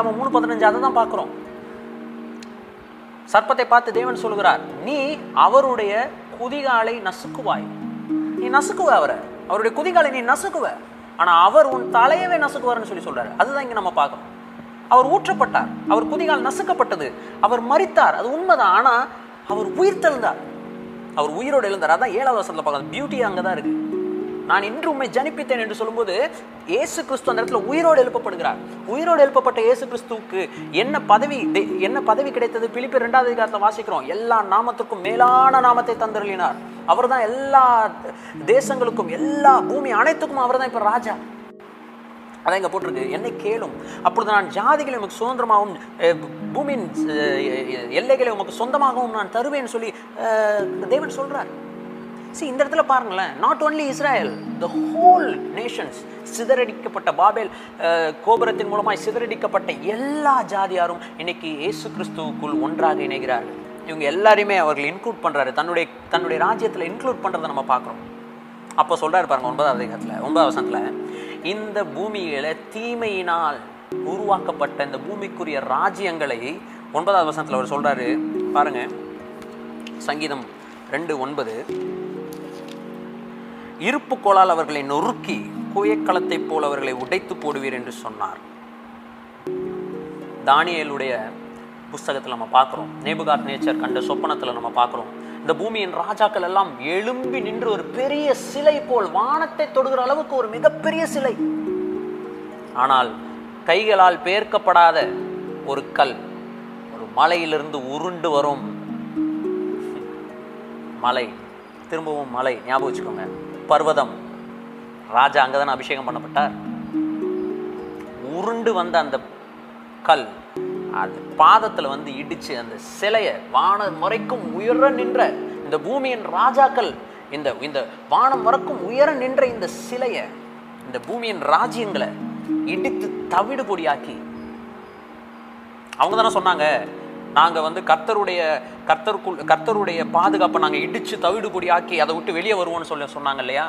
அவன் மூணு பதினஞ்சு அதை தான் பார்க்குறோம். சர்ப்பத்தை பார்த்து தேவன் சொல்கிறார் நீ அவருடைய குதிகாலை நசுக்குவாய். நீ நசுக்குவ அவரை. அவருடைய குதிகாலை நீ நசுக்குவ. ஆனால் அவர் உன் தலையவே நசுக்குவார்னு சொல்லி சொல்றாரு. அதுதான் இங்கே நம்ம பார்க்கணும். அவர் ஊற்றப்பட்டார். அவர் குதிகால் நசுக்கப்பட்டது. அவர் மறித்தார் அது உண்மைதான். ஆனால் அவர் உயிர்த்தெழுந்தார் அவர் உயிரோடு எழுந்தார். அதான் ஏழாவது வசனத்தில் பார்க்கலாம் பியூட்டி அங்கே தான் இருக்குது நான் இன்று உண்மை ஜனிப்பித்தேன் என்று சொல்லும்போது இயேசு கிறிஸ்து அந்த இடத்துல உயிரோடு எழுப்பப்படுகிறார். உயிரோடு எழுப்பப்பட்ட இயேசு கிறிஸ்துவுக்கு என்ன பதவி என்ன பதவி கிடைத்தது? பிலிப்பு ரெண்டாவது அதிகாரத்தை வாசிக்கிறோம். எல்லா நாமத்துக்கும் மேலான நாமத்தை தந்தருளினார். அவர்தான் எல்லா தேசங்களுக்கும் எல்லா பூமி அனைத்துக்கும் அவர் தான் இப்போ ராஜா. அதான் இங்கே போட்டிருக்கு. என்னை கேளும். அப்பொழுது நான் ஜாதிகளை உமக்கு சுதந்திரமாகவும் பூமியின் எல்லைகளை உமக்கு சொந்தமாகவும் நான் தருவேன்னு சொல்லி தேவன் சொல்கிறார் சி இந்த இடத்துல பாருங்களேன். Not only Israel the whole nations சிதறடிக்கப்பட்ட பாபேல் கோபுரத்தின் மூலமாய் சிதறடிக்கப்பட்ட எல்லா ஜாதியாரும் இன்னைக்கு இயேசு கிறிஸ்துவுக்குள் ஒன்றாக இணைகிறார்கள் இவங்க எல்லாரையுமே அவர்கள் இன்க்ளூட் பண்ணுறாரு தன்னுடைய தன்னுடைய ராஜ்யத்தில் இன்க்ளூட் பண்ணுறதை நம்ம பார்க்குறோம். அப்போ சொல்கிறாரு பாருங்க ஒன்பதாவது அதிகாரத்தில் ஒன்பதாவது வசனத்துல இந்த பூமியில் தீமையினால் உருவாக்கப்பட்ட இந்த பூமிக்குரிய ராஜ்யங்களை ஒன்பதாவது வசனத்தில் அவர் சொல்கிறாரு பாருங்க சங்கீதம் ரெண்டு ஒன்பது. இருப்பு கோளால் அவர்களை நொறுக்கி குயக்களத்தைப் போல் அவர்களை உடைத்து போடுவீர் என்று சொன்னார். தானியலுடைய புஸ்தகத்தில் நம்ம பார்க்குறோம். நேபுகாட் நேச்சர் கண்ட சொப்பனத்தில் நம்ம பார்க்குறோம். இந்த பூமியின் ராஜாக்கள் எல்லாம் எழும்பி நின்று ஒரு பெரிய சிலை போல் வானத்தை தொடுகிற அளவுக்கு ஒரு மிகப்பெரிய சிலை. ஆனால் கைகளால் பெயர்க்கப்படாத ஒரு கல் ஒரு மலையிலிருந்து உருண்டு வரும் மலை. திரும்பவும் மலை. ஞாபகம் வச்சுக்கோங்க. பர்வதம். ராஜா அங்கதானே அபிஷேகம் பண்ணப்பட்டார். உருண்டு வந்த அந்த கல் அது பாதத்துல வந்து இடிச்சு அந்த சிலையை வான முறைக்கும் உயர நின்ற இந்த பூமியின் ராஜாக்கள் இந்த இந்த வானம் வரைக்கும் உயர நின்ற இந்த சிலையை இந்த பூமியின் ராஜ்யங்களை இடித்து தவிடு பொடியாக்கி அவங்க தானே சொன்னாங்க நாங்கள் வந்து கர்த்தருடைய கர்த்தருக்குள் கர்த்தருடைய பாதுகாப்பை நாங்கள் இடித்து தவிடுபொடி ஆக்கி அதை விட்டு வெளியே வருவோம்னு சொல்லி சொன்னாங்க இல்லையா?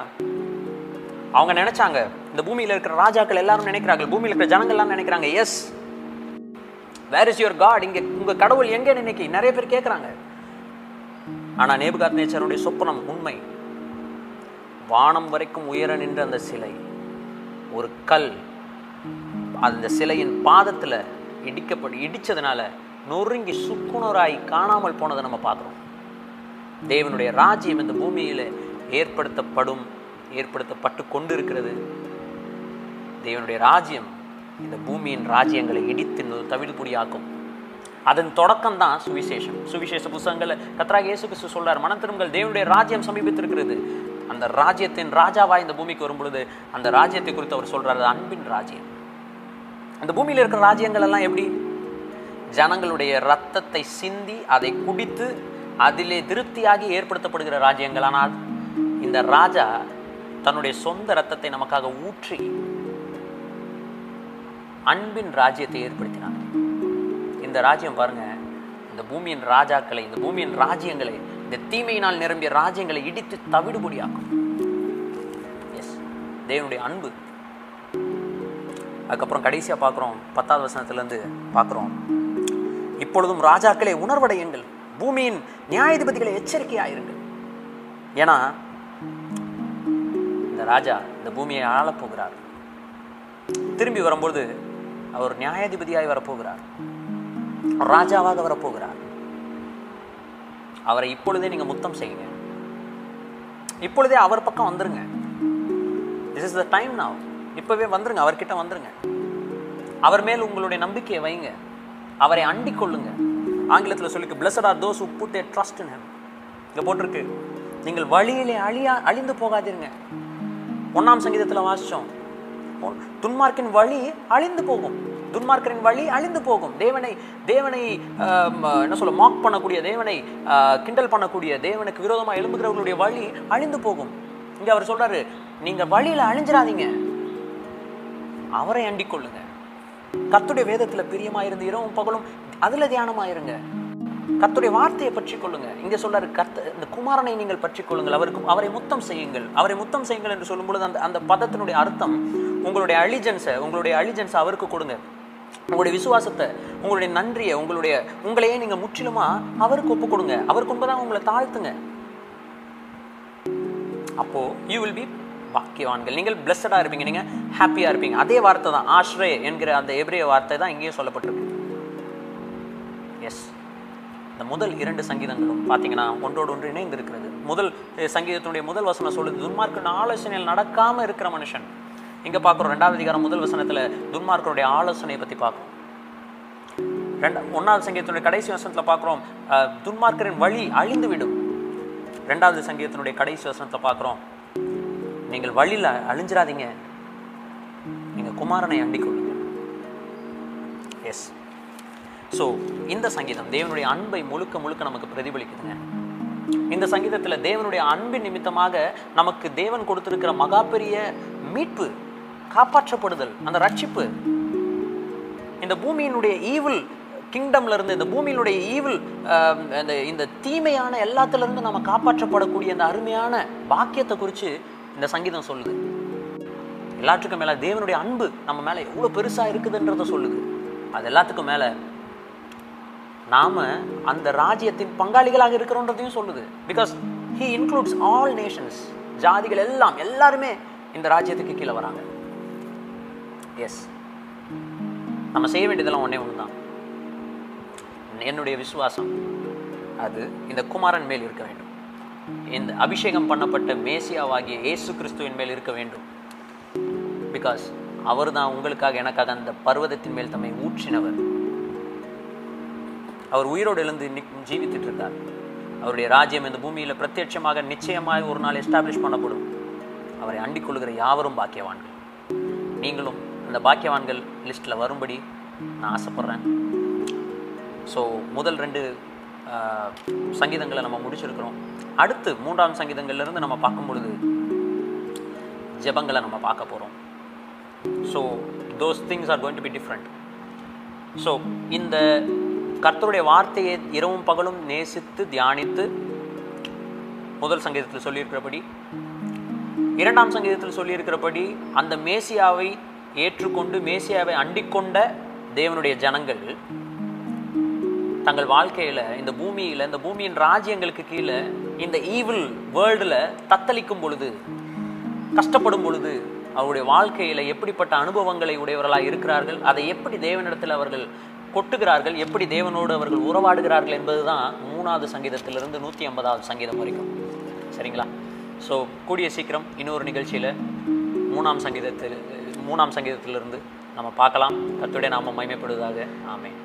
அவங்க நினைச்சாங்க இந்த பூமியில் இருக்கிற ராஜாக்கள் எல்லாரும் நினைக்கிறார்கள் பூமியில் இருக்கிற ஜனங்கள் எல்லாம் நினைக்கிறாங்க yes where is your God இங்கே உங்கள் கடவுள் எங்கே நினைக்கி? நிறைய பேர் கேட்குறாங்க ஆனால் நேபுகாத் நேச்சருடைய சொப்பனம் உண்மை. வானம் வரைக்கும் உயர நின்ற அந்த சிலை ஒரு கல் அந்த சிலையின் பாதத்தில் இடிக்கப்பட்டு இடித்ததுனால நொறுங்கி சுக்குநூறாய் காணாமல் போனதை நம்ம பார்க்குறோம். தேவனுடைய ராஜ்யம் இந்த பூமியில் ஏற்படுத்தப்படும் ஏற்படுத்தப்பட்டு கொண்டு இருக்கிறது தேவனுடைய ராஜ்யம் இந்த பூமியின் ராஜ்யங்களை இடித்து தவிடுபொடியாக்கும். அதன் தொடக்கம் தான் சுவிசேஷம். சுவிசேஷ புஸ்தகங்கள் கத்ராக இயேசு கிறிஸ்து சொல்றார் மனம் திரும்புங்கள் தேவனுடைய ராஜ்யம் சமீபித்திருக்கிறது. அந்த ராஜ்யத்தின் ராஜாவாய் இந்த பூமிக்கு வரும் பொழுது அந்த ராஜ்யத்தை குறித்து அவர் சொல்றாரு அன்பின் ராஜ்யம். அந்த பூமியில் இருக்கிற ராஜ்யங்கள் எல்லாம் எப்படி? ஜனங்களுடைய ரத்தத்தை சிந்தி அதை குடித்து அதிலே திருப்தியாகி ஏற்படுத்தப்படுகிற ராஜ்யங்கள். ஆனால் இந்த ராஜா தன்னுடைய சொந்த ரத்தத்தை நமக்காக ஊற்றி அன்பின் ராஜ்யத்தை ஏற்படுத்தினார். இந்த ராஜ்யம் பாருங்க இந்த இந்த பூமியின் ராஜாக்களை இந்த பூமியின் ராஜ்யங்களை இந்த தீமையினால் நிரம்பிய ராஜ்யங்களை இடித்து தவிடுபடியாக்கும். எஸ் தேவனுடைய அன்பு. அதுக்கப்புறம் கடைசியாக பார்க்குறோம் பத்தாவது வசனத்துலேருந்து பார்க்குறோம். இப்பொழுதும் ராஜாக்களே உணர்வடையுங்கள் பூமியின் நியாயாதிபதிகளை எச்சரிக்கையாயிருங்கள். ஏன்னா இந்த ராஜா இந்த பூமியை ஆளப் போகிறார் திரும்பி வரும்போது அவர் நியாயாதிபதியாய் வரப்போகிறார். ராஜாவாக வரப்போகிறார். அவரை இப்பொழுதே நீங்க முத்தம் செய்யுங்க. இப்பொழுதே அவர் பக்கம் வந்துருங்க. This is the time now. இப்பவே வந்துருங்க அவர்கிட்ட வந்துருங்க. அவர் மேல் உங்களுடைய நம்பிக்கையை வைங்க. அவரை அண்டிக் கொள்ளுங்க. ஆங்கிலத்தில் சொல்லிக்கு blessed are those put a trust in him இங்கே போட்டிருக்கு நீங்கள் வழியிலே அழியா அழிந்து போகாதீருங்க. ஒன்றாம் சங்கீதத்தில் வாசிச்சோம் துன்மார்க்கின் வழி அழிந்து போகும். துன்மார்க்கரின் வழி அழிந்து போகும். தேவனை தேவனை என்ன சொல்ல மாக் பண்ணக்கூடிய தேவனை கிண்டல் பண்ணக்கூடிய தேவனுக்கு விரோதமாக எழும்புகிறவர்களுடைய வழி அழிந்து போகும். இங்கே அவர் சொல்றாரு நீங்கள் வழியில் அழிஞ்சிடாதீங்க அவரை அண்டிக் கொள்ளுங்க. கத்துடைய வேதத்துல பிரியமா இருந்து இரவும் பகலும் அதுல தியானமாயிருங்க. கத்துடைய வார்த்தையை பற்றி கொள்ளுங்க இங்க சொல்றாரு கத்த இந்த குமாரனை நீங்கள் பற்றி கொள்ளுங்கள் அவருக்கு அவரை முத்தம் செய்யுங்கள். அவரை முத்தம் செய்யுங்கள் என்று சொல்லும் பொழுது அந்த அந்த பதத்தினுடைய அர்த்தம் உங்களுடைய அலிஜென்ஸை உங்களுடைய அழிஜென்ஸை அவருக்கு கொடுங்க. உங்களுடைய விசுவாசத்தை உங்களுடைய நன்றியை உங்களுடைய உங்களையே நீங்க முற்றிலுமா அவருக்கு ஒப்பு கொடுங்க அவருக்கு முன்பதான் உங்களை தாழ்த்துங்க. அப்போ யூ வில் பி பாக்கியவான்கள். நீங்கள் பிளஸடாக இருப்பீங்க. நீங்கள் ஹாப்பியாக இருப்பீங்க. அதே வார்த்தை தான் ஆஷ்ரே என்கிற அந்த எபிரேய வார்த்தை தான் இங்கேயும் சொல்லப்பட்டிருக்கு. எஸ் இந்த முதல் இரண்டு சங்கீதங்களும் பார்த்தீங்கன்னா ஒன்றோடு ஒன்று இணைந்து இருக்கிறது முதல் சங்கீதத்தினுடைய முதல் வசனம் சொல்லுது துன்மார்க்கன் ஆலோசனையில் நடக்காமல் இருக்கிற மனுஷன். இங்கே பார்க்குறோம் ரெண்டாவது அதிகாரம் முதல் வசனத்தில் துன்மார்க்கனுடைய ஆலோசனையை பற்றி பார்க்குறோம் ரெண்டா ஒன்றாவது சங்கீதத்தினுடைய கடைசி வசனத்தில் பார்க்குறோம் துன்மார்க்கரின் வழி அழிந்து விடும் ரெண்டாவது சங்கீதத்தினுடைய கடைசி வசனத்தில் பார்க்குறோம் நீங்கள் வழியில அழிஞ்சிராதீங்க. நீங்கள் குமாரனை அண்டிக்கொள்ளுங்க எஸ் ஸோ இந்த சங்கீதம் தேவனுடைய அன்பை முழுக்க முழுக்க நமக்கு பிரதிபலிக்குதுங்க. இந்த சங்கீதத்தில் தேவனுடைய அன்பின் நிமித்தமாக நமக்கு தேவன் கொடுத்திருக்கிற மகா பெரிய மீட்பு காப்பாற்றப்படுதல் அந்த ரட்சிப்பு. இந்த பூமியினுடைய ஈவில் கிங்டம்ல இருந்து இந்த பூமியினுடைய ஈவில் இந்த இந்த தீமையான எல்லாத்துல இருந்து நம்ம காப்பாற்றப்படக்கூடிய அந்த அருமையான பாக்கியத்தை குறித்து இந்த சங்கீதம் சொல்லுது. எல்லாத்துக்கும் மேலே தேவனுடைய அன்பு நம்ம மேலே எவ்வளோ பெருசாக இருக்குதுன்றத சொல்லுது. அது எல்லாத்துக்கும் மேல நாம அந்த ராஜ்யத்தின் பங்காளிகளாக இருக்கிறோன்றதையும் சொல்லுது. Because he includes all nations ஜாதிகள் எல்லாம் எல்லாருமே இந்த ராஜ்யத்துக்கு கீழே வராங்க. எஸ் நம்ம செய்ய வேண்டியதெல்லாம் ஒன்றே ஒன்று தான் என்னுடைய விசுவாசம் அது இந்த குமாரன் மேல் இருக்க வேண்டும். இந்த அபிஷேகம் பண்ணப்பட்ட மேசியாவாகிய இயேசு கிறிஸ்துவின் மேல் இருக்க வேண்டும். பிகாஸ் அவர் தான் உங்களுக்காக எனக்காக அந்த பர்வதத்தின் மேல் தம்மை ஊற்றினவர். அவர் உயிரோடு எழுந்து ஜீவித்துட்டு இருக்கார். அவருடைய ராஜ்யம் இந்த பூமியில பிரத்யட்சமாக நிச்சயமாக ஒரு நாள் எஸ்டாப்ளிஷ் பண்ணப்படும். அவரை அண்டிக் கொள்கிற யாவரும் பாக்கியவான்கள். நீங்களும் அந்த பாக்கியவான்கள் லிஸ்ட்ல வரும்படி நான் ஆசைப்படுறேன். ஸோ முதல் ரெண்டு ஆஹ், சங்கீதங்களை நம்ம முடிச்சிருக்கிறோம். அடுத்து மூன்றாம் சங்கீதங்கள்லேருந்து நம்ம பார்க்கும் பொழுது ஜெபங்களை நம்ம பார்க்க போகிறோம் so those things are going to be different so இந்த கர்த்தருடைய வார்த்தையை இரவும் பகலும் நேசித்து தியானித்து முதல் சங்கீதத்தில் சொல்லியிருக்கிறபடி இரண்டாம் சங்கீதத்தில் சொல்லியிருக்கிறபடி அந்த மேசியாவை ஏற்றுக்கொண்டு மேசியாவை அண்டிக்கொண்ட தேவனுடைய ஜனங்கள் தங்கள் வாழ்க்கையில இந்த பூமியில இந்த பூமியின் ராஜ்யங்களுக்கு கீழே இந்த ஈவில் வேர்ல்டுல தத்தளிக்கும் பொழுது கஷ்டப்படும் பொழுது அவருடைய வாழ்க்கையில எப்படிப்பட்ட அனுபவங்களை உடையவர்களாக இருக்கிறார்கள் அதை எப்படி தேவனிடத்தில் அவர்கள் கொட்டுகிறார்கள் எப்படி தேவனோடு அவர்கள் உறவாடுகிறார்கள் என்பதுதான் மூணாவது சங்கீதத்திலிருந்து நூற்றி ஐம்பதாவது சங்கீதம் வரைக்கும். சரிங்களா? ஸோ கூடிய சீக்கிரம் இன்னொரு நிகழ்ச்சியில் மூணாம் சங்கீதத்தில் மூணாம் சங்கீதத்திலிருந்து நம்ம பார்க்கலாம். கத்துடைய நாம மகிமைப்படுவதாக. ஆமேன்.